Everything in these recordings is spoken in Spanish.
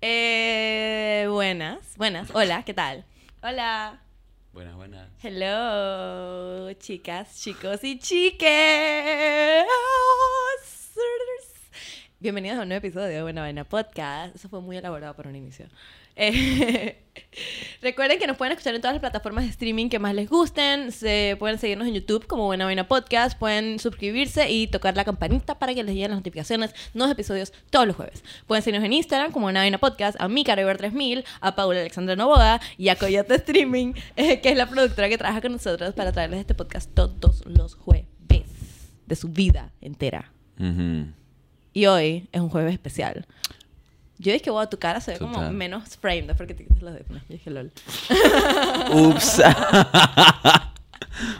Eh, buenas, buenas. Hola, ¿qué tal? Hola. Buenas, buenas. Hello, chicas, chicos y chiques. Bienvenidos a un nuevo episodio de Buena Vaina Podcast. Eso fue muy elaborado para un inicio. Eh, recuerden que nos pueden escuchar en todas las plataformas de streaming que más les gusten. Se pueden seguirnos en YouTube como Buena Vaina Podcast. Pueden suscribirse y tocar la campanita para que les lleguen las notificaciones. Nuevos episodios todos los jueves. Pueden seguirnos en Instagram como Buena Vaina Podcast, a mí, Cariber 3000, a Paula Alexandra Novoa y a Coyote Streaming, eh, que es la productora que trabaja con nosotros para traerles este podcast todos los jueves de su vida entera. Y hoy es un jueves especial. Yo dije a tu cara se ve como menos framed porque te quitas los audífonos. Yo dije lol. Ups.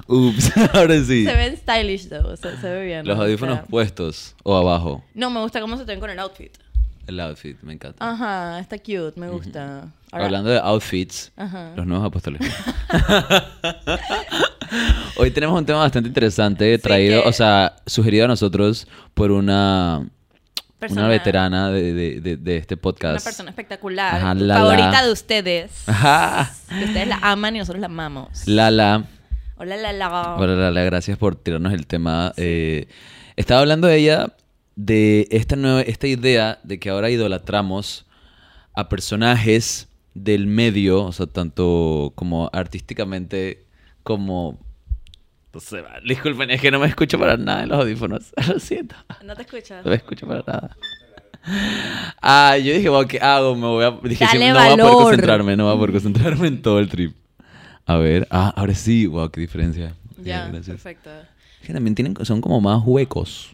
Ups. Ahora sí. Se ven stylish though, se, se ve bien. Los audífonos puestos o abajo. No, me gusta cómo se te ven con el outfit. El outfit, me encanta. Ajá, está cute, me gusta. Ahora- Hablando de outfits, Ajá. los nuevos apóstoles. Hoy tenemos un tema bastante interesante Sí, traído, que- o sea, sugerido a nosotros por una, Persona- una veterana de, de- de- de este podcast. Una persona espectacular. Ajá, favorita de ustedes. Ajá. Que ustedes la aman y nosotros la amamos. Lala. Hola, Lala. Hola, Lala, gracias por tirarnos el tema. Eh, estaba hablando de ella de esta nueva, esta idea de que ahora idolatramos a personajes del medio, o sea, tanto como artísticamente como disculpen, es que no me escucho para nada en los audífonos. Lo siento. No te escuchas. No me escucho para nada. Ah, yo dije, wow, ¿qué hago? Me voy a, dije, sí, Dale no voy a poder valor. concentrarme, no voy a poder concentrarme en todo el trip. A ver, ah, ahora sí, wow, qué diferencia. Ya, gracias. perfecto. Es que también tienen, son como más huecos.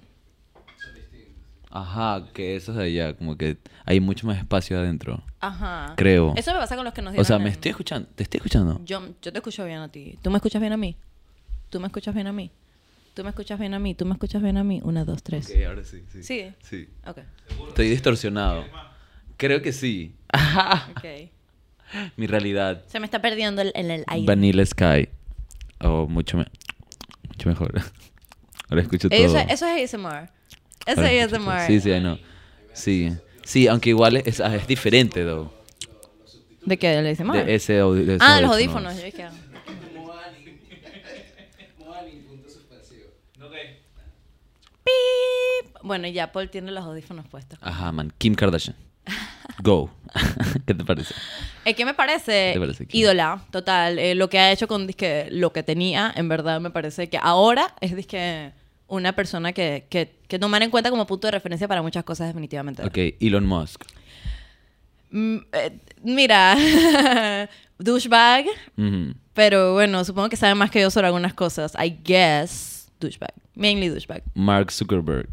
Ajá, que esos de allá, como que hay mucho más espacio adentro. Ajá. Creo. Eso me pasa con los que nos O dieron sea, me en- estoy escuchando, te estoy escuchando. Yo, yo te escucho bien a ti. ¿Tú me escuchas bien a mí? ¿Tú me escuchas bien a mí? ¿Tú me escuchas bien a mí? ¿Tú me escuchas bien a mí? Una, dos, tres. Ok, ahora sí, sí. Sí. Sí. Ok. Estoy distorsionado. Creo que sí. Ok. Mi realidad. Se me está perdiendo el, el, el aire. Vanilla Sky. O mucho, me- mucho mejor. Ahora escucho todo. Eso, eso es ASMR. Eso es. ASMR. Sí, sí, I know. Sí. Sí, aunque igual es, es diferente, though. ¿De qué? ¿Del ASMR? De ese de ah, los audífonos. Yo dije... Bueno, ya Paul tiene los audífonos puestos. Ajá, man. Kim Kardashian. Go. ¿Qué te parece? Es que me parece, ¿Te parece ídola, total. Eh, lo que ha hecho con disque, lo que tenía, en verdad me parece que ahora es disque una persona que, que, que tomar en cuenta como punto de referencia para muchas cosas definitivamente. Ok, Elon Musk. Mm, eh, mira, douchebag, pero bueno, supongo que sabe más que yo sobre algunas cosas. I guess, douchebag. Mainly douchebag. Mark Zuckerberg.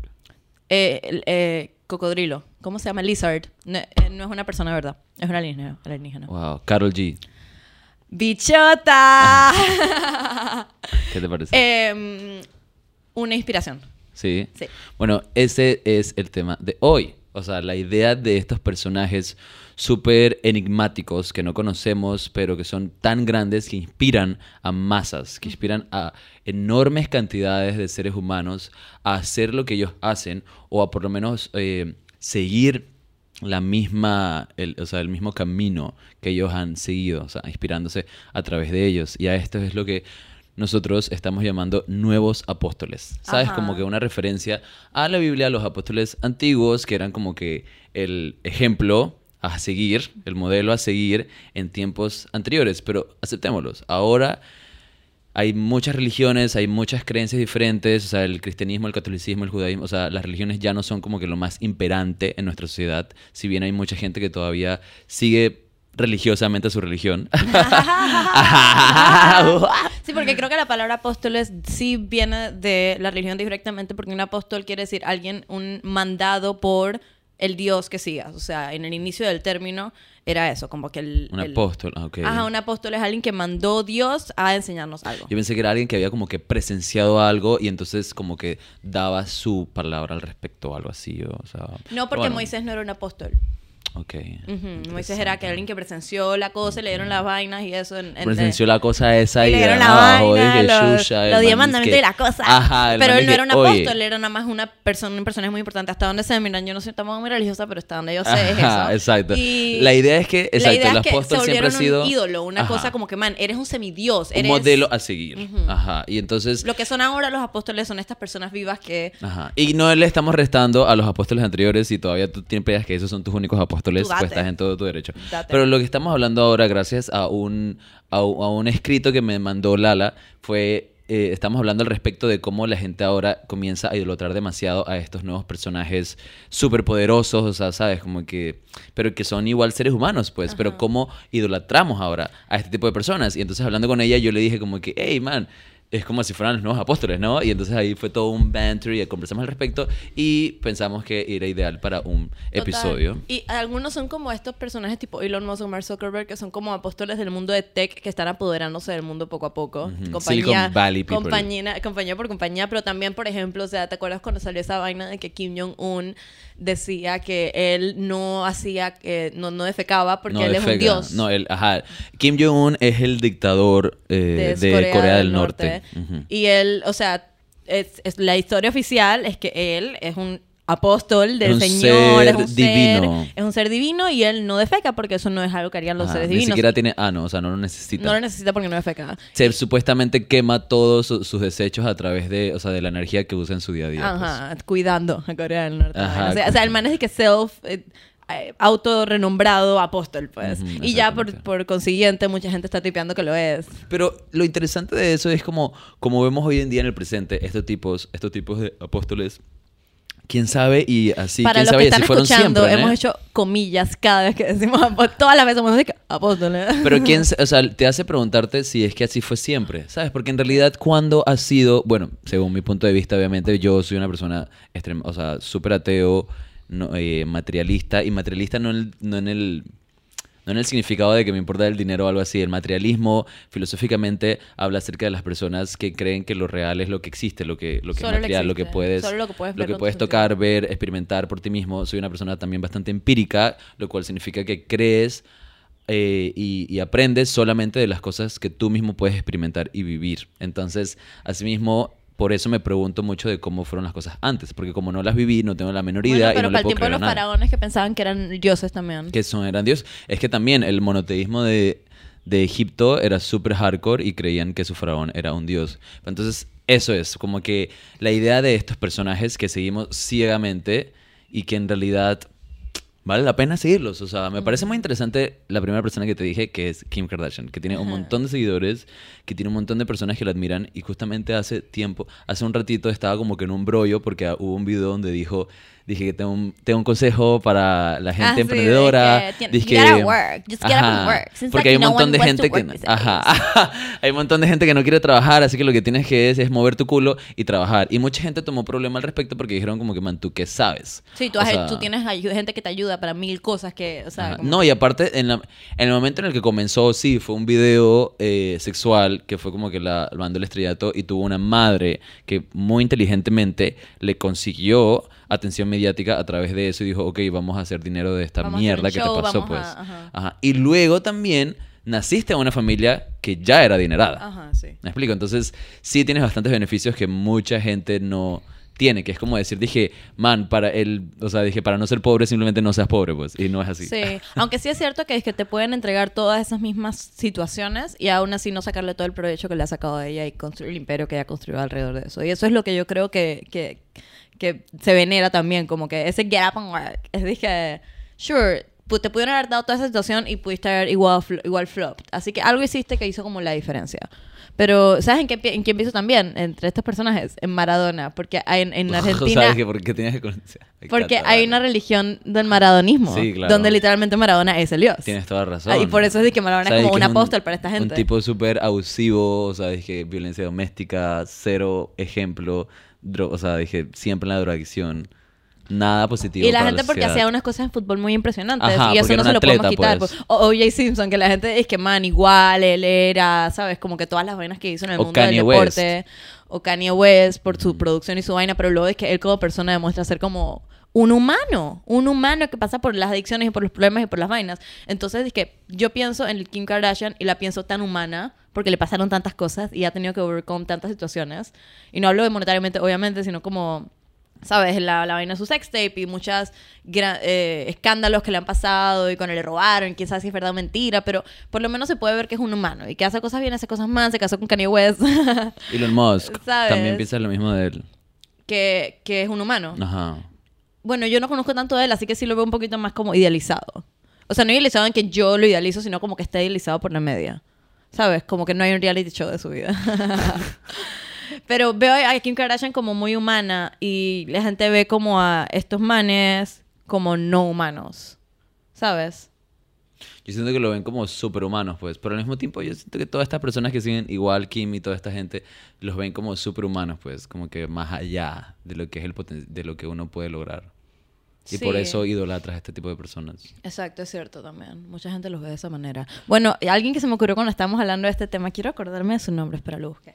Eh, eh, cocodrilo. ¿Cómo se llama? Lizard. No, eh, no es una persona, ¿verdad? Es una alienígena. alienígena. Wow. Carol G. ¡Bichota! ¿Qué te parece? Em, una inspiración. sí. sí. Bueno, ese es el tema de hoy. O sea, la idea de estos personajes súper enigmáticos que no conocemos, pero que son tan grandes que inspiran a masas, que inspiran a enormes cantidades de seres humanos a hacer lo que ellos hacen o a por lo menos eh, seguir la misma, o sea, el mismo camino que ellos han seguido, o sea, inspirándose a través de ellos. Y a esto es lo que nosotros estamos llamando nuevos apóstoles. ¿Sabes? Ajá. Como que una referencia a la Biblia, a los apóstoles antiguos, que eran como que el ejemplo a seguir, el modelo a seguir en tiempos anteriores. Pero aceptémoslos. Ahora hay muchas religiones, hay muchas creencias diferentes, o sea, el cristianismo, el catolicismo, el judaísmo, o sea, las religiones ya no son como que lo más imperante en nuestra sociedad, si bien hay mucha gente que todavía sigue religiosamente su religión. Sí, porque creo que la palabra apóstoles sí viene de la religión directamente, porque un apóstol quiere decir alguien, un mandado por el Dios que sigas. O sea, en el inicio del término era eso, como que el... Un el- apóstol, ah, ok. Ajá, un apóstol es alguien que mandó Dios a enseñarnos algo. Yo pensé que era alguien que había como que presenciado algo y entonces como que daba su palabra al respecto o algo así, o sea... No, porque bueno. Moisés no era un apóstol. Ok. Ujú, Moisés era que alguien que presenció la cosa, y le dieron las vainas y eso. En, en- Presenció la cosa esa y y, le dieron la abajo, vaina, los, "Shusha", el los diez man mandamientos que- y la cosa. Ajá, pero él no era un apóstol, era nada más una persona, un personaje muy importante. Hasta donde sé, miran, yo no soy tampoco muy religiosa, pero hasta donde yo sé es Ajá, eso. exacto. Y La idea es que, la exacto, idea el es que apóstol se siempre ha sido... un ídolo, una Ajá, cosa como que, man, eres un semidios, Un eres... modelo a seguir. Ajá, y entonces... Lo que son ahora los apóstoles son estas personas vivas que... Ajá. Y no le estamos restando a los apóstoles anteriores y todavía tú tienes que esos son tus únicos apóstoles, Date. pues estás en todo tu derecho. Date. Pero lo que estamos hablando ahora, gracias a un, a, un- a un escrito que me mandó Lala, fue, eh, estamos hablando al respecto de cómo la gente ahora comienza a idolatrar demasiado a estos nuevos personajes súper poderosos, o sea, ¿sabes? Como que, pero que son igual seres humanos, pues, pero cómo idolatramos ahora a este tipo de personas. Y entonces hablando con ella, yo le dije como que, hey, man, es como si fueran los nuevos apóstoles, ¿no? Y entonces ahí fue todo un banter y conversamos al respecto y pensamos que era ideal para un Total. episodio. Y algunos son como estos personajes tipo Elon Musk o Mark Zuckerberg que son como apóstoles del mundo de tech que están apoderándose del mundo poco a poco. Ujú. Compañía, Silicon Valley people. compañía, compañía por compañía, pero también, por ejemplo, o sea, ¿te acuerdas cuando salió esa vaina de que Kim Jong-un decía que él no hacía, que no, no defecaba porque No, él es un dios? No, el, ajá. Kim Jong-un es el dictador eh, de, Corea, del Norte. Y él, o sea, es, es- la historia oficial es que él es un apóstol del Un Señor, ser es un divino. ser, es un ser divino y él no defeca porque eso no es algo que harían los Ajá, seres Ni divinos. siquiera tiene ano, o sea, no lo necesita. No lo necesita porque no defeca. Se supuestamente quema todos su- sus desechos a través de, o sea, de la energía que usa en su día a día. pues. Ajá, cuidando a Corea del Norte. Ajá. O, sea, o sea, el man es de que self... eh, autorrenombrado apóstol, pues. Ujú, y ya por, por consiguiente mucha gente está tipeando que lo es. Pero lo interesante de eso es como, como vemos hoy en día en el presente, estos tipos, estos tipos de apóstoles, quién sabe y así, Para quién los sabe que están fueron escuchando, siempre, hemos hecho comillas cada vez que decimos. Todas las veces hemos dicho apóstoles. Pero quién, o sea, te hace preguntarte si es que así fue siempre, ¿sabes? Porque en realidad cuando ha sido, bueno, según mi punto de vista, obviamente, yo soy una persona, extrem- o sea, súper ateo, no, eh, materialista, y materialista no en el, no en el no en el significado de que me importa el dinero o algo así. El materialismo, filosóficamente, habla acerca de las personas que creen que lo real es lo que existe, lo que, lo que Solo es lo material, lo que puedes, Solo lo que puedes con tus puedes tocar, ver, experimentar por ti mismo. Soy una persona también bastante empírica, lo cual significa que crees eh, y, y aprendes solamente de las cosas que tú mismo puedes experimentar y vivir. Entonces, asimismo, por eso me pregunto mucho de cómo fueron las cosas antes, porque como no las viví, no tengo la menor Bueno, idea y pero no para le el puedo tiempo de los faraones que pensaban que eran dioses también. que son eran dios. Es que también el monoteísmo de, de Egipto era súper hardcore y creían que su faraón era un dios. Entonces, eso es, como que la idea de estos personajes que seguimos ciegamente y que en realidad vale la pena seguirlos. O sea, me parece muy interesante la primera persona que te dije, que es Kim Kardashian, que tiene un montón de seguidores, que tiene un montón de personas que la admiran y justamente hace tiempo, hace un ratito estaba como que en un brollo porque hubo un video donde dijo, dije que tengo un, tengo un consejo para la gente Ah, sí, de emprendedora. tien- dije you gotta work, just get up and Ajá, work. Seems porque like hay un montón de gente que work these ajá, hay un montón de gente que no quiere trabajar, así que lo que tienes que es, es mover tu culo y trabajar. Y mucha gente tomó problema al respecto porque dijeron como que, man, ¿tú qué sabes? Sí, tú, has- sea, tú tienes gente que te ayuda para mil cosas que, o sea, Ajá. como- No, y aparte, en, la- en el momento en el que comenzó, sí, fue un video eh, sexual que fue como que la mandó el estrellato y tuvo una madre que muy inteligentemente le consiguió atención mediática a través de eso y dijo, ok, vamos a hacer dinero de esta Vamos mierda que show, te pasó, pues. a- ajá. Ajá. Y luego también naciste en una familia que ya era adinerada. Ajá, sí. ¿Me explico? Entonces, sí tienes bastantes beneficios que mucha gente no tiene, que es como decir, dije, man, para el, o sea, dije, para no ser pobre simplemente no seas pobre, pues, y no es así. Sí, aunque sí es cierto que es que te pueden entregar todas esas mismas situaciones y aún así no sacarle todo el provecho que le ha sacado a ella y construir el imperio que ella construyó alrededor de eso. Y eso es lo que yo creo que, que, que se venera también, como que ese get up and work. Es dije, sure, te pudieron haber dado toda esa situación y pudiste haber igual, igual flopped. Así que algo hiciste que hizo como la diferencia. Pero, ¿sabes en, qué, en quién pienso también? Entre estos personajes, en Maradona. Porque hay, en, en Argentina... ¿Sabes que por qué tenías que conocer? Porque encanta, hay vale. una religión del maradonismo. Sí, claro. Donde literalmente Maradona es el dios. Tienes toda razón. Ah, y por eso es de que Maradona es ¿Sabes como que un apóstol para esta gente. Un tipo súper abusivo, o sea, dije, violencia doméstica, cero ejemplo, dro- o sea, dije, siempre en la drogadicción. Nada positivo Y la para gente porque sociedad. hacía unas cosas en fútbol muy impresionantes. Ajá, y eso porque no se lo podemos quitar. pues. pues. O O.J. Simpson, que la gente es que, man, igual, él era, ¿sabes? Como que todas las vainas que hizo en el O mundo Kanye del West. deporte. O Kanye West por su producción y su vaina. Pero luego es que él como persona demuestra ser como un humano, un humano que pasa por las adicciones y por los problemas y por las vainas. Entonces, es que yo pienso en el Kim Kardashian y la pienso tan humana porque le pasaron tantas cosas y ha tenido que overcome tantas situaciones. Y no hablo de monetariamente, obviamente, sino como, ¿sabes? La, la vaina de su sextape y muchos escándalos que le han pasado y cuando le robaron, quién sabe si es verdad o mentira, pero por lo menos se puede ver que es un humano y que hace cosas bien, hace cosas mal, se casó con Kanye West. Elon Musk. ¿Sabes? También piensa lo mismo de él. que, que es un humano. Ajá. Bueno, yo no conozco tanto de él, así que sí lo veo un poquito más como idealizado. O sea, no idealizado en que yo lo idealizo, sino como que está idealizado por la media. ¿Sabes? Como que no hay un reality show de su vida. Pero veo a Kim Kardashian como muy humana y la gente ve como a estos manes como no humanos. ¿Sabes? Yo siento que lo ven como superhumanos, pues. Pero al mismo tiempo, yo siento que todas estas personas que siguen igual Kim y toda esta gente los ven como superhumanos, pues. Como que más allá de lo que es el poten- de lo que uno puede lograr. Y por Sí. eso idolatras a este tipo de personas. Exacto, es cierto también. Mucha gente los ve de esa manera. Bueno, alguien que se me ocurrió cuando estábamos hablando de este tema, quiero acordarme de su nombre, espera, lo busqué.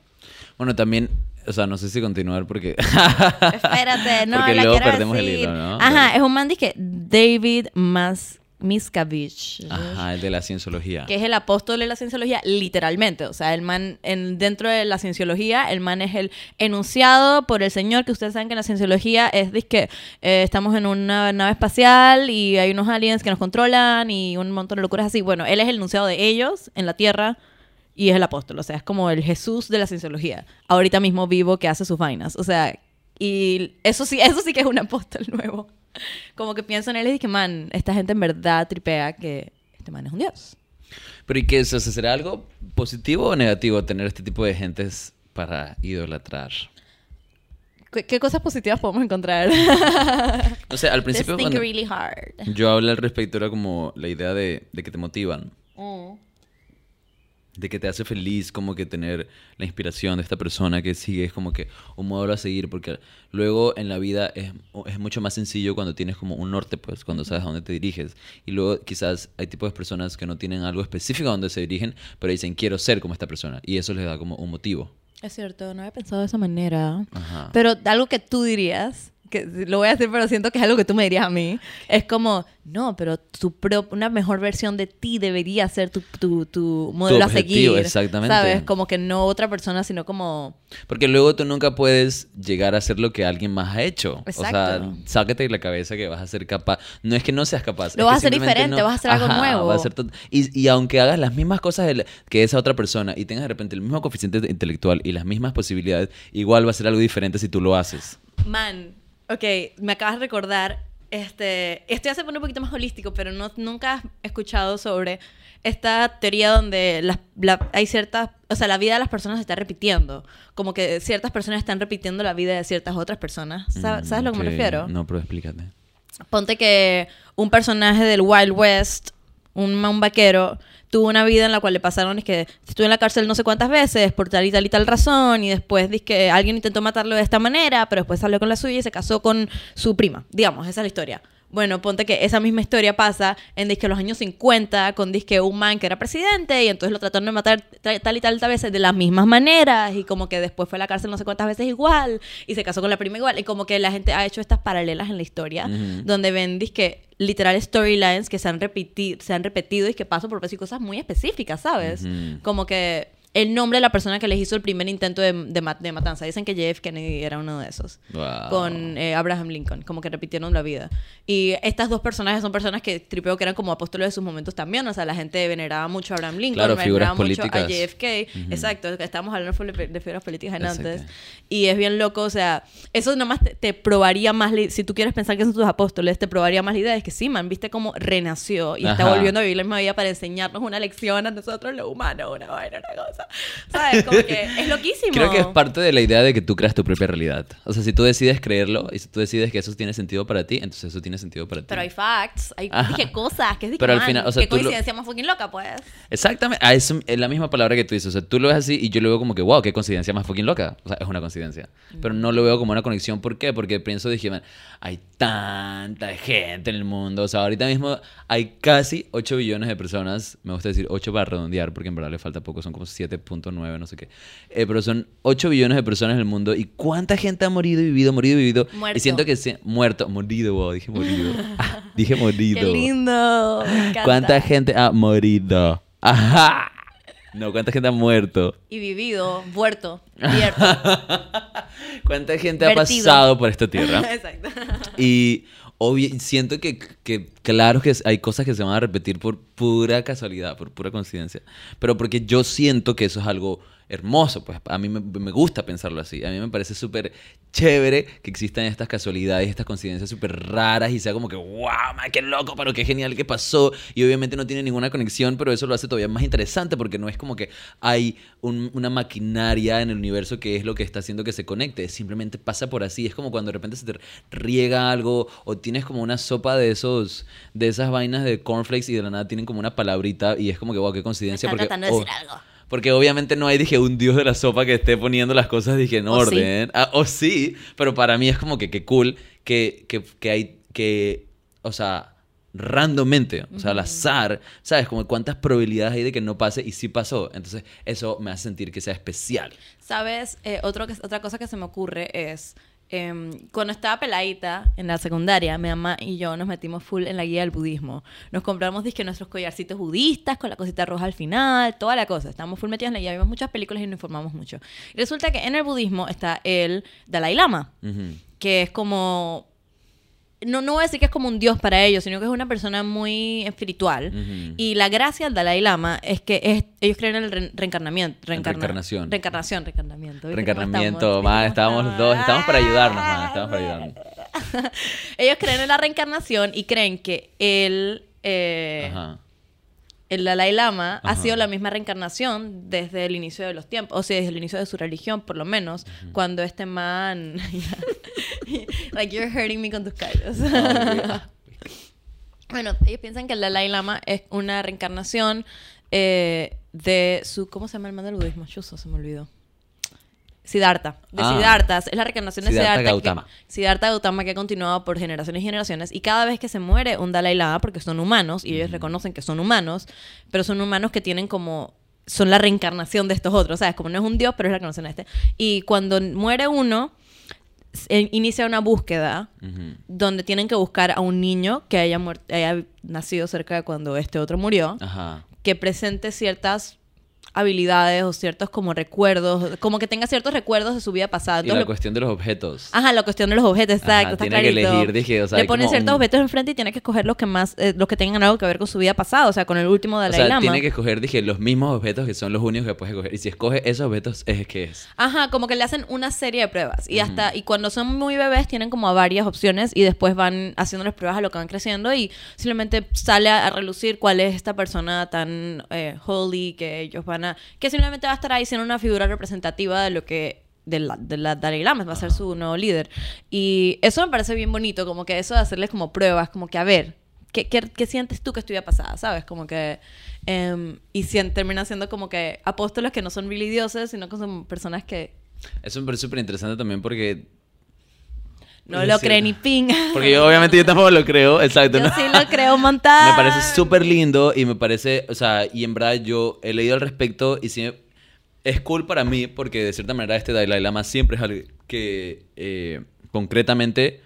Bueno, también, o sea, no sé si continuar porque... Espérate, no, Porque la luego perdemos el hilo, ¿no? Ajá, es un man que David Mas Miscavige. Ajá, el de la cienciología. que es el apóstol de la cienciología, literalmente. O sea, el man, en, dentro de la cienciología, el man es el enunciado por el Señor, que ustedes saben que en la cienciología es que estamos en una nave espacial y hay unos aliens que nos controlan y un montón de locuras así. Bueno, él es el enunciado de ellos en la Tierra y es el apóstol. O sea, es como el Jesús de la cienciología. Ahorita mismo vivo que hace sus vainas. O sea, y eso sí, eso sí que es un apóstol nuevo. Como que pienso en él y dije, man, esta gente en verdad tripea que este man es un dios. Pero ¿y qué es? O sea, ¿Será algo positivo o negativo tener este tipo de gentes para idolatrar? ¿Qué, qué cosas positivas podemos encontrar? No sé, al principio cuando really hard. yo hablé al respecto era como la idea de, de que te motivan. Mm. De que te hace feliz como que tener la inspiración de esta persona que sigue es como que un modelo a seguir porque luego en la vida es, es mucho más sencillo cuando tienes como un norte pues cuando sabes a dónde te diriges y luego quizás hay tipos de personas que no tienen algo específico a dónde se dirigen pero dicen quiero ser como esta persona y eso les da como un motivo Es cierto, no había pensado de esa manera. Ajá. Pero algo que tú dirías, que lo voy a decir, pero siento que es algo que tú me dirías a mí, es como, no, pero tu pro- una mejor versión de ti debería ser tu, tu, tu modelo a objetivo, seguir. exactamente. ¿Sabes? Como que no otra persona, sino como... Porque luego tú nunca puedes llegar a hacer lo que alguien más ha hecho. O sea, Exacto. sácate de la cabeza que vas a ser capaz. No es que no seas capaz. Lo vas a hacer diferente, vas a hacer algo nuevo. vas a hacer y, y aunque hagas las mismas cosas que esa otra persona y tengas de repente el mismo coeficiente intelectual y las mismas posibilidades, igual va a ser algo diferente si tú lo haces. Man, ok, me acabas de recordar, este, esto ya se pone un poquito más holístico, pero no, nunca has escuchado sobre esta teoría donde las- la- hay ciertas, o sea, la vida de las personas se está repitiendo, como que ciertas personas están repitiendo la vida de ciertas otras personas. Sa- Mm, ¿Sabes a lo que me refiero? No, pero explícate. Ponte que un personaje del Wild West, un, un vaquero, tuvo una vida en la cual le pasaron, es que estuvo en la cárcel no sé cuántas veces por tal y tal y tal razón, y después dice que alguien intentó matarlo de esta manera, pero después salió con la suya y se casó con su prima. Digamos, esa es la historia. Bueno, ponte que esa misma historia pasa en disque los años 50 con disque un man que era presidente y entonces lo trataron de matar tal y tal, tal veces de las mismas maneras y como que después fue a la cárcel no sé cuántas veces igual y se casó con la prima igual. Y como que la gente ha hecho estas paralelas en la historia donde ven disque literal storylines que se han repetido, se han repetido y que pasan por veces y cosas muy específicas, ¿sabes? Como que el nombre de la persona que les hizo el primer intento de, de ma- de matanza. Dicen que JF Kennedy era uno de esos. Wow. Con eh, Abraham Lincoln, como que repitieron la vida. Y estas dos personajes son personas que tripeo que eran como apóstoles de sus momentos también. O sea, la gente veneraba mucho a Abraham Lincoln, Claro, figuras veneraba mucho a políticas. JFK. Ujú. Exacto, que estábamos hablando de, figuras políticas en Exacto. antes. Y es bien loco, o sea, eso nomás te, te probaría más, si tú quieres pensar que son tus apóstoles, te probaría más la idea. Es que sí, man, viste cómo renació y está volviendo a vivir la misma vida para enseñarnos una lección a nosotros, lo humano, una vaina, una cosa. ¿Sabes? Como que es loquísimo. Creo que es parte de la idea de que tú creas tu propia realidad. O sea, si tú decides creerlo y si tú decides que eso tiene sentido para ti, entonces eso tiene sentido para ti. Pero hay facts, hay Ajá. dije, cosas, que es Pero al final, o sea, qué lo- coincidencia más fucking loca, pues. Exactamente, a eso es la misma palabra que tú dices. O sea, tú lo ves así y yo lo veo como que, wow, qué coincidencia más fucking loca. O sea, es una coincidencia. Pero no lo veo como una conexión. ¿Por qué? Porque pienso, dije, man, hay tanta gente en el mundo. O sea, ahorita mismo hay casi 8 billones de personas. Me gusta decir 8 para redondear, porque en verdad le falta poco, son como 7 7.9, no sé qué. Eh, pero son 8 billones de personas en el mundo. ¿Y cuánta gente ha morido y vivido, morido y vivido? Muerto. Y siento que se... Muerto, morido, wow, dije morido. Ah, dije morido. ¡Qué lindo! Me. ¿Cuánta gente ha morido? Ajá. No, ¿cuánta gente ha muerto? Y vivido, muerto. ¿Cuánta gente ha pasado por esta tierra? Exacto. Y obvi- siento que, que claro que hay cosas que se van a repetir por pura casualidad, por pura coincidencia. Pero porque yo siento que eso es algo hermoso, pues a mí me, me gusta pensarlo así. A mí me parece súper chévere que existan estas casualidades, estas coincidencias súper raras y sea como que, wow, man, qué loco, pero qué genial que pasó. Y obviamente no tiene ninguna conexión, pero eso lo hace todavía más interesante porque no es como que hay un- una maquinaria en el universo que es lo que está haciendo que se conecte. Simplemente pasa por así. Es como cuando de repente se te riega algo o tienes como una sopa de esos, de esas vainas de cornflakes y de la nada tienen como una palabrita y es como que, wow, qué coincidencia. Porque, tratando de oh, decir algo. Porque obviamente no hay, dije, un dios de la sopa que esté poniendo las cosas, dije, en O sí. orden. Ah, o sí, pero para mí es como que, que cool que, que, que hay, que, o sea, randommente, o sea, al azar, ¿sabes? Como cuántas probabilidades hay de que no pase y sí pasó. Entonces, eso me hace sentir que sea especial. ¿Sabes? Eh, otro que, otra cosa que se me ocurre es, em, cuando estaba peladita en la secundaria, mi mamá y yo nos metimos full en la guía del budismo. Nos compramos, disque, nuestros collarcitos budistas con la cosita roja al final, toda la cosa. Estábamos full metidos en la guía, vimos muchas películas y nos informamos mucho. Y resulta que en el budismo está el Dalai Lama, Ujú. que es como... No, no voy a decir que es como un dios para ellos, sino que es una persona muy espiritual. Y la gracia del Dalai Lama es que es- ellos creen en el re- reencarnamiento. reencarna- reencarnación. Reencarnación, reencarnamiento. ¿viste cómo Reencarnamiento, ¿Viste estábamos los dos, estamos para ayudarnos, man, Ah, estamos para ayudarnos. Ellos creen en la reencarnación y creen que el, eh, Ajá. el Dalai Lama ha sido la misma reencarnación desde el inicio de los tiempos, o sea, desde el inicio de su religión, por lo menos, cuando este man... like, you're hurting me con tus callos. Ah, Bueno, ellos piensan que el Dalai Lama es una reencarnación eh, de su... ¿Cómo se llama el man del budismo? Chuso, se me olvidó. Siddhartha. De Ah. Siddhartha. Es la reencarnación de Siddhartha Siddhartha. Gautama. Que, Siddhartha Gautama que ha continuado por generaciones y generaciones. Y cada vez que se muere un Dalai Lama, porque son humanos, y ellos reconocen que son humanos, pero son humanos que tienen como... Son la reencarnación de estos otros, ¿sabes? Como no es un dios, pero es la reencarnación de este. Y cuando muere uno, inicia una búsqueda donde tienen que buscar a un niño que haya, haya nacido cerca de cuando este otro murió, Ajá. que presente ciertas habilidades o ciertos como recuerdos, como que tenga ciertos recuerdos de su vida pasada. Y la lo- cuestión de los objetos. Ajá, la cuestión de los objetos, exacto. Ajá, está tiene que elegir, dije, o sea, Le ponen ciertos un- objetos enfrente y tiene que escoger los que más, eh, los que tengan algo que ver con su vida pasada, o sea, con el último O Dalai sea, Lama. tiene que escoger, dije, los mismos objetos que son los únicos que puedes escoger. Y si escoge esos objetos, es que es. Ajá, como que le hacen una serie de pruebas. Y hasta, y cuando son muy bebés, tienen como a varias opciones y después van haciéndoles pruebas a lo que van creciendo y simplemente sale a, a relucir cuál es esta persona tan eh, holy que ellos van que simplemente va a estar ahí siendo una figura representativa de lo que. De la, de la Dalai Lama, va a ser su nuevo líder. Y eso me parece bien bonito, como que eso de hacerles como pruebas, como que a ver, ¿qué, qué, qué sientes tú que es tu vida pasada? ¿Sabes? Como que. em, y sien- termina siendo como que apóstoles que no son really sino que son personas que Eso me parece súper interesante también porque... no Es lo cree ni ping. Porque yo obviamente yo tampoco lo creo, exacto. Yo ¿no? sí lo creo un montón. Me parece súper lindo y me parece, o sea, y en verdad yo he leído al respecto y sí es cool para mí porque de cierta manera este Dalai Lama siempre es algo que eh, concretamente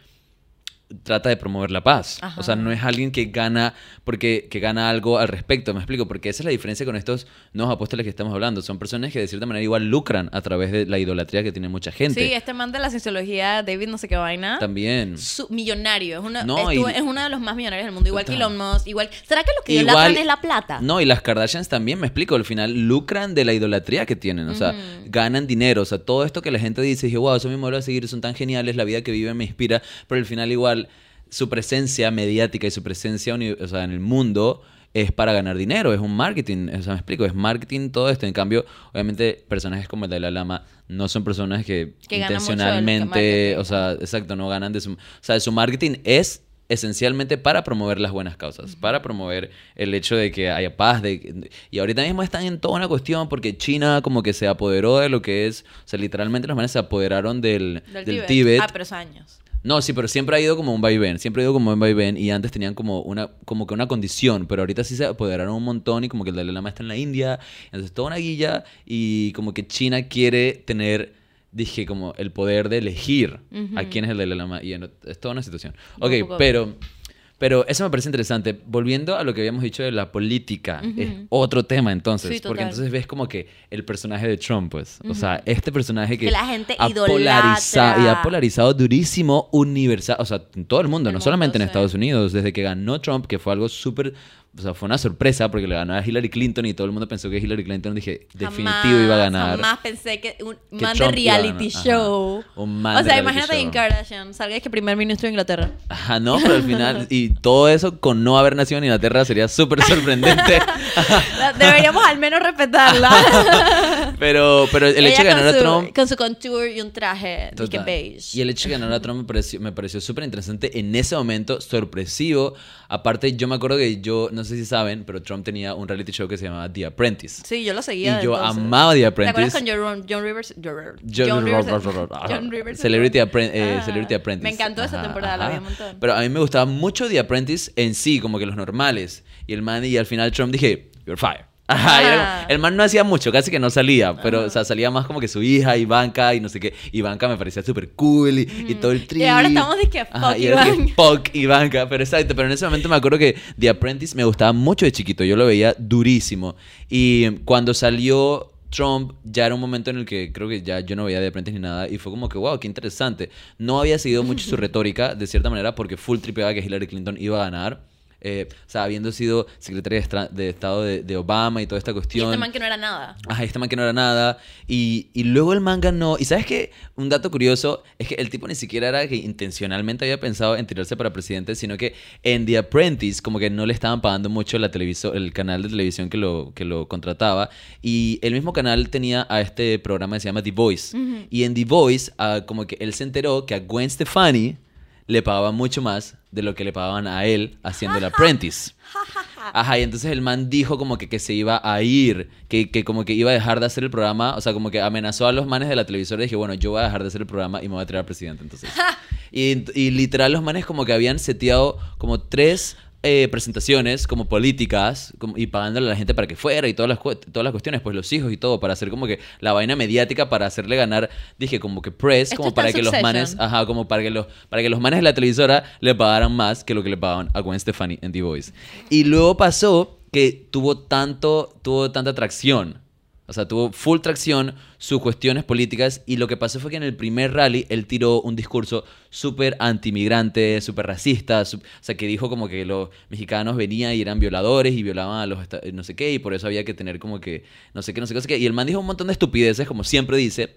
trata de promover la paz. Ajá. O sea, no es alguien que gana porque que gana algo al respecto, me explico, porque esa es la diferencia con estos nuevos apóstoles que estamos hablando. Son personas que de cierta manera igual lucran a través de la idolatría que tiene mucha gente. Sí, este man de la cienciología, David no sé qué vaina. También. Su- millonario. Es, una, No, estuvo- y- es uno de los más millonarios del mundo. Igual que. Elon Musk. Igual, ¿Será que lo que idolatran es la plata? No, y las Kardashians también, me explico, al final lucran de la idolatría que tienen, o sea, ganan dinero, o sea, todo esto que la gente dice, dije, wow, son mi modelo a seguir, son tan geniales, la vida que viven me inspira, pero al final igual su presencia mediática y su presencia uni- o sea, en el mundo es para ganar dinero, es un marketing, o sea, me explico, es marketing todo esto, en cambio, obviamente personajes como el Dalai Lama no son personas que, intencionalmente, o sea, exacto, no ganan de su... O sea, su marketing es esencialmente para promover las buenas causas, para promover el hecho de que haya paz. De, y ahorita mismo están en toda una cuestión porque China como que se apoderó de lo que es, o sea, literalmente los manes se apoderaron del, del, Tíbet. Ah, pero años. No, sí, pero siempre ha ido como un vaivén, siempre ha ido como un vaivén y antes tenían como una como que una condición, pero ahorita sí se apoderaron un montón y como que el Dalai Lama está en la India, entonces toda una guilla y como que China quiere tener dije como el poder de elegir a quién es el Dalai Lama y en- es toda una situación. Ok, pero pero eso me parece interesante. Volviendo a lo que habíamos dicho de la política, es otro tema entonces. Sí, porque entonces ves como que el personaje de Trump, pues. O sea, este personaje que, Que la gente ha polarizado y ha polarizado durísimo, universal. O sea, en todo el mundo, El no mundo, solamente en. Estados Unidos. Desde que ganó Trump, que fue algo súper. O sea, fue una sorpresa porque le ganó a Hillary Clinton y todo el mundo pensó que Hillary Clinton, dije, definitivo Jamás, iba a ganar. Jamás pensé que un Que man Trump de reality show. ajá. Un man o sea, imagínate show. Kardashian, salga es que primer ministro de Inglaterra. Ajá, no, pero al final, y todo eso con no haber nacido en Inglaterra sería súper sorprendente. Deberíamos al menos respetarla. pero, pero el hecho de ganar a Trump. Con su contour y un traje Total. beige. Y el hecho de ganar a Trump me pareció, me pareció súper interesante en ese momento, sorpresivo. Aparte, yo me acuerdo que yo, no sé si saben, pero Trump tenía un reality show que se llamaba The Apprentice. Sí, yo lo seguía. Y yo entonces. amaba The ¿Te acuerdas Apprentice. con John, John Rivers? John, Rivers. John Rivers. Celebrity, Appren- eh. Celebrity Apprentice. Me encantó esa Ajá, temporada, la vi un montón. Pero a mí me gustaba mucho The Apprentice en sí, como que los normales. Y el man, y al final Trump dije, you're fired. Ajá, y el- man no hacía mucho, casi que no salía, pero o sea, salía más como que su hija, Ivanka, y no sé qué. Ivanka me parecía súper cool y, y todo el trip. Y ahora estamos de que Ajá, fuck y era que Ivanka. fuck Ivanka, pero exacto, pero en ese momento me acuerdo que The Apprentice me gustaba mucho de chiquito, yo lo veía durísimo. Y cuando salió Trump, ya era un momento en el que creo que ya yo no veía The Apprentice ni nada, y fue como que, wow, qué interesante. No había seguido mucho su retórica, de cierta manera, porque full tripeaba que Hillary Clinton iba a ganar. Eh, o sea, habiendo sido secretaria de, Estado de, de Obama y toda esta Y cuestión. este man que no era nada. Ajá, este man que no era nada. Y, y luego el man ganó. Y sabes que un dato curioso es que el tipo ni siquiera era que intencionalmente había pensado en tirarse para presidente, sino que en The Apprentice, como que no le estaban pagando mucho la el canal de televisión que lo, que lo contrataba. Y el mismo canal tenía a este programa que se llama The Voice. Y en The Voice, ah, como que él se enteró que a Gwen Stefani le pagaban mucho más de lo que le pagaban a él haciendo el Apprentice. Ajá, y entonces el man dijo como que, que se iba a ir, que, que como que iba a dejar de hacer el programa, o sea, como que amenazó a los manes de la televisora y dije, bueno, yo voy a dejar de hacer el programa y me voy a tirar al presidente entonces. y, y literal los manes como que habían seteado como tres eh, presentaciones como políticas como- y pagándole a la gente para que fuera y todas las, todas las cuestiones, pues los hijos y todo, para hacer como que la vaina mediática, para hacerle ganar, dije, como que press, Esto como para que los manes, ajá, como para que los, para que los manes de la televisora le pagaran más que lo que le pagaban a Gwen Stefani en The Voice. Y luego pasó que tuvo tanto, tuvo tanta atracción. O sea, tuvo full tracción sus cuestiones políticas y lo que pasó fue que en el primer rally él tiró un discurso súper antimigrante, súper racista, o sea, que dijo como que los mexicanos venían y eran violadores y violaban a los no sé qué y por eso había que tener como que no sé qué, no sé qué, no sé qué. Y el man dijo un montón de estupideces, como siempre dice,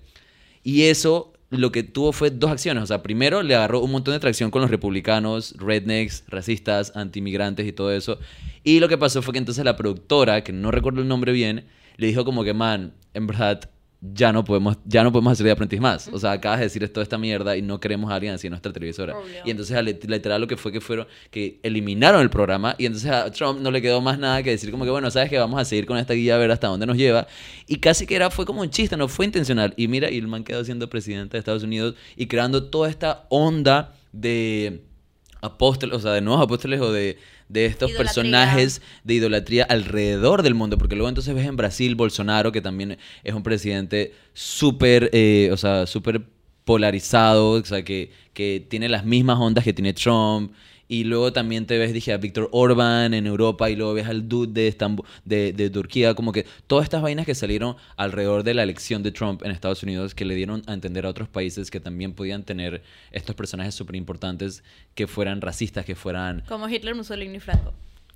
y eso lo que tuvo fue dos acciones. O sea, primero le agarró un montón de tracción con los republicanos, rednecks, racistas, antimigrantes y todo eso. Y lo que pasó fue que entonces la productora, que no recuerdo el nombre bien, le dijo como que, man, en verdad, ya no podemos, ya no podemos hacer de aprendiz más. O sea, acabas de decir toda esta mierda y no queremos a alguien así en nuestra televisora. Obvio. Y entonces, literal, lo que fue que fueron, que eliminaron el programa y entonces a Trump no le quedó más nada que decir como que, bueno, sabes que vamos a seguir con esta guía a ver hasta dónde nos lleva. Y casi que era, fue como un chiste, no fue intencional. Y mira, y el man quedó siendo presidente de Estados Unidos y creando toda esta onda de apóstoles, o sea, de nuevos apóstoles o de, de estos Idolatría. personajes de idolatría alrededor del mundo, porque luego entonces ves en Brasil Bolsonaro, que también es un presidente súper, eh, o sea, súper polarizado, o sea, que, que tiene las mismas ondas que tiene Trump. Y luego también te ves, dije, a Víctor Orban en Europa y luego ves al dude de, Estambu- de, de Turquía, como que todas estas vainas que salieron alrededor de la elección de Trump en Estados Unidos que le dieron a entender a otros países que también podían tener estos personajes súper importantes que fueran racistas, que fueran Como Hitler, Mussolini y Franco.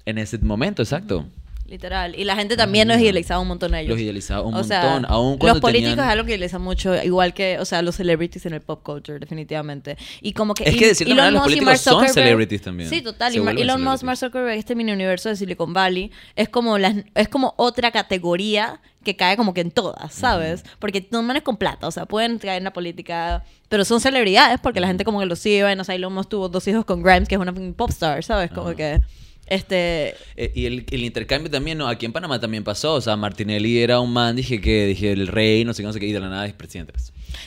en ese momento, exacto. Literal. Y la gente también los idealizaba un montón a ellos. Los idealizaba un o montón, sea, aun cuando los políticos tenían- es algo que idealizan mucho, igual que, o sea, los celebrities en el pop culture, definitivamente. Y como que, Es y- que de cierta Elon manera los Musk y políticos son celebrities también. Sí, total. Se Y Elon Musk. Mark Zuckerberg, este mini universo de Silicon Valley, es como, las, es como otra categoría que cae como que en todas, ¿sabes? Porque no manes con plata, o sea, pueden caer en la política, pero son celebridades porque la gente como que los sigue, no sé, Elon Musk tuvo dos hijos con Grimes, que es una popstar, ¿sabes? Como que Este, Eh, y el, el intercambio también, ¿no? Aquí en Panamá también pasó. O sea, Martinelli era un man, dije que, dije, el rey, no sé qué, no sé qué, y de la nada es presidente.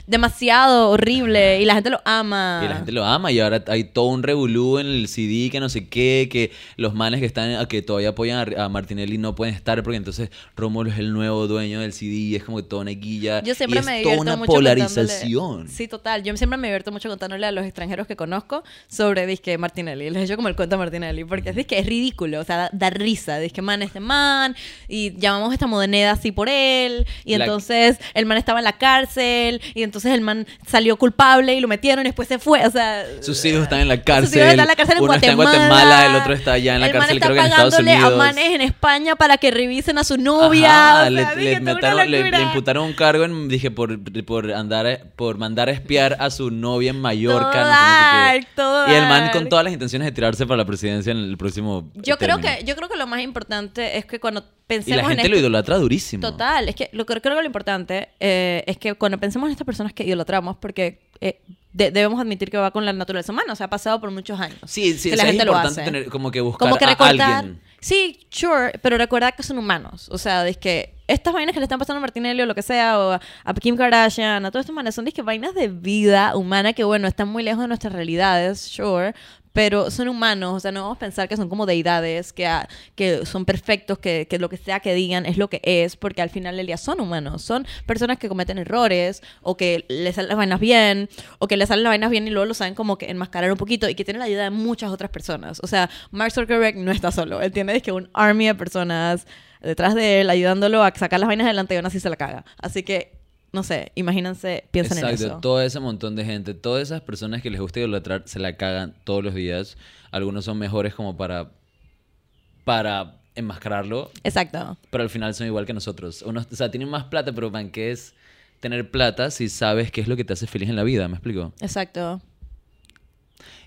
Demasiado horrible y la gente lo ama. Y la gente lo ama y ahora hay todo un revolú en el CD que no sé qué, que los manes que están, que todavía apoyan a, a Martinelli no pueden estar porque entonces Rómulo es el nuevo dueño del CD y es como que toda una guilla. Yo siempre y es me toda divierto una mucho polarización. Sí, total. Yo siempre me divierto mucho contándole a los extranjeros que conozco sobre disque Martinelli. Les echo como el cuento de Martinelli porque es disque es ridículo, o sea, da, da risa. Disque man este man y llamamos esta moneda así por él y La- entonces el man estaba en la cárcel y entonces el man salió culpable y lo metieron y después se fue, o sea, Sus hijos están en la sus cárcel. hijos están en la cárcel en Uno está en Guatemala. El otro está allá en la el cárcel, está creo que en Estados pagándole Unidos. a manes en España para que revisen a su novia. Ajá, o sea, le, metaron- imputaron un cargo en, dije por, por andar por mandar a espiar a su novia en Mallorca. no sé, no sé Dark, qué. todo y el man con todas las intenciones de tirarse para la presidencia en el próximo. Yo creo que yo creo que lo más importante es que cuando Y pensemos la gente en lo idolatra durísimo. Total, es que lo creo que lo importante eh, es que cuando pensemos en estas personas que idolatramos, porque eh, de- debemos admitir que va con la naturaleza humana, o sea, ha pasado por muchos años. Sí, sí, que la gente es lo importante hace. tener como que buscar Como que a recordar. alguien. Sí, sure, pero recordar que son humanos. O sea, es que estas vainas que le están pasando a Martinelli o lo que sea, o a, Kim Kardashian, a todos estos manes, son vainas de vida humana que, bueno, están muy lejos de nuestras realidades, sure. Pero son humanos, o sea, no vamos a pensar que son como deidades, que, ah, que son perfectos, que, que lo que sea que digan es lo que es, porque al final del son humanos, son personas que cometen errores, o que les salen las vainas bien, o que les salen las vainas bien y luego lo saben como que enmascarar un poquito, y que tienen la ayuda de muchas otras personas. O sea, Mark Zuckerberg no está solo, él tiene es que un army de personas detrás de él, ayudándolo a sacar las vainas adelante y aún así se la caga. Así que, no sé, imagínense, piensen en Exacto, eso. todo ese montón de gente, todas esas personas que les gusta idolatrar se la cagan todos los días. Algunos son mejores como para para enmascararlo, Exacto. pero al final son igual que nosotros. Unos, o sea, tienen más plata, pero man, ¿qué es tener plata si sabes qué es lo que te hace feliz en la vida? ¿Me explico? Exacto.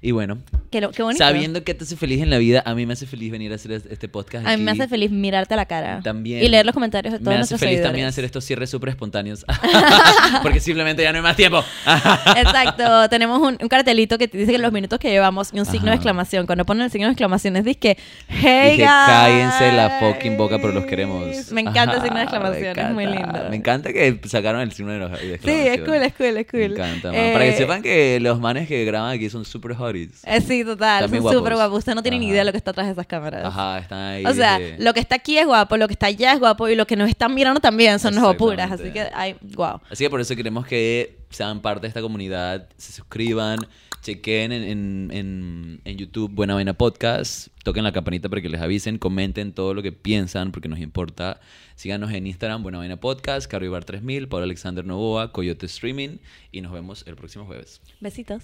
Y bueno, Qué, lo- qué bonito. sabiendo que te hace feliz en la vida, a mí me hace feliz venir a hacer es- este podcast. A mí me hace feliz mirarte a la cara. También. Y leer los comentarios de todos Me hace nuestros feliz seguidores. también hacer estos cierres súper espontáneos. Porque simplemente ya no hay más tiempo. Exacto. Tenemos un, un cartelito que te dice que los minutos que llevamos y un signo de Ajá. exclamación. Cuando ponen el signo de exclamación es que hey Dije, guys". cállense la fucking boca, pero los queremos. Me encanta el signo de Ajá, exclamación, es muy lindo. Me encanta que sacaron el signo de, los- de Sí, exclamación. es cool, es cool, es cool. Me encanta. Eh, Para que sepan que los manes que graban aquí son súper hotties. eh, sí, total. También Son súper guapos. Usted no tiene ni idea de lo que está atrás de esas cámaras. Ajá, están ahí. O sea, de- lo que está aquí es guapo, lo que está allá es guapo y lo que nos están mirando también son los opuras. Así que, ay, wow. Así que por eso queremos que sean parte de esta comunidad, se suscriban, chequen en, en, en, en YouTube Buena Vaina Podcast, toquen la campanita para que les avisen, comenten todo lo que piensan porque nos importa. Síganos en Instagram Buena Vaina Podcast, Carribar 3000, Pablo Alexander Novoa, Coyote Streaming y nos vemos el próximo jueves. Besitos.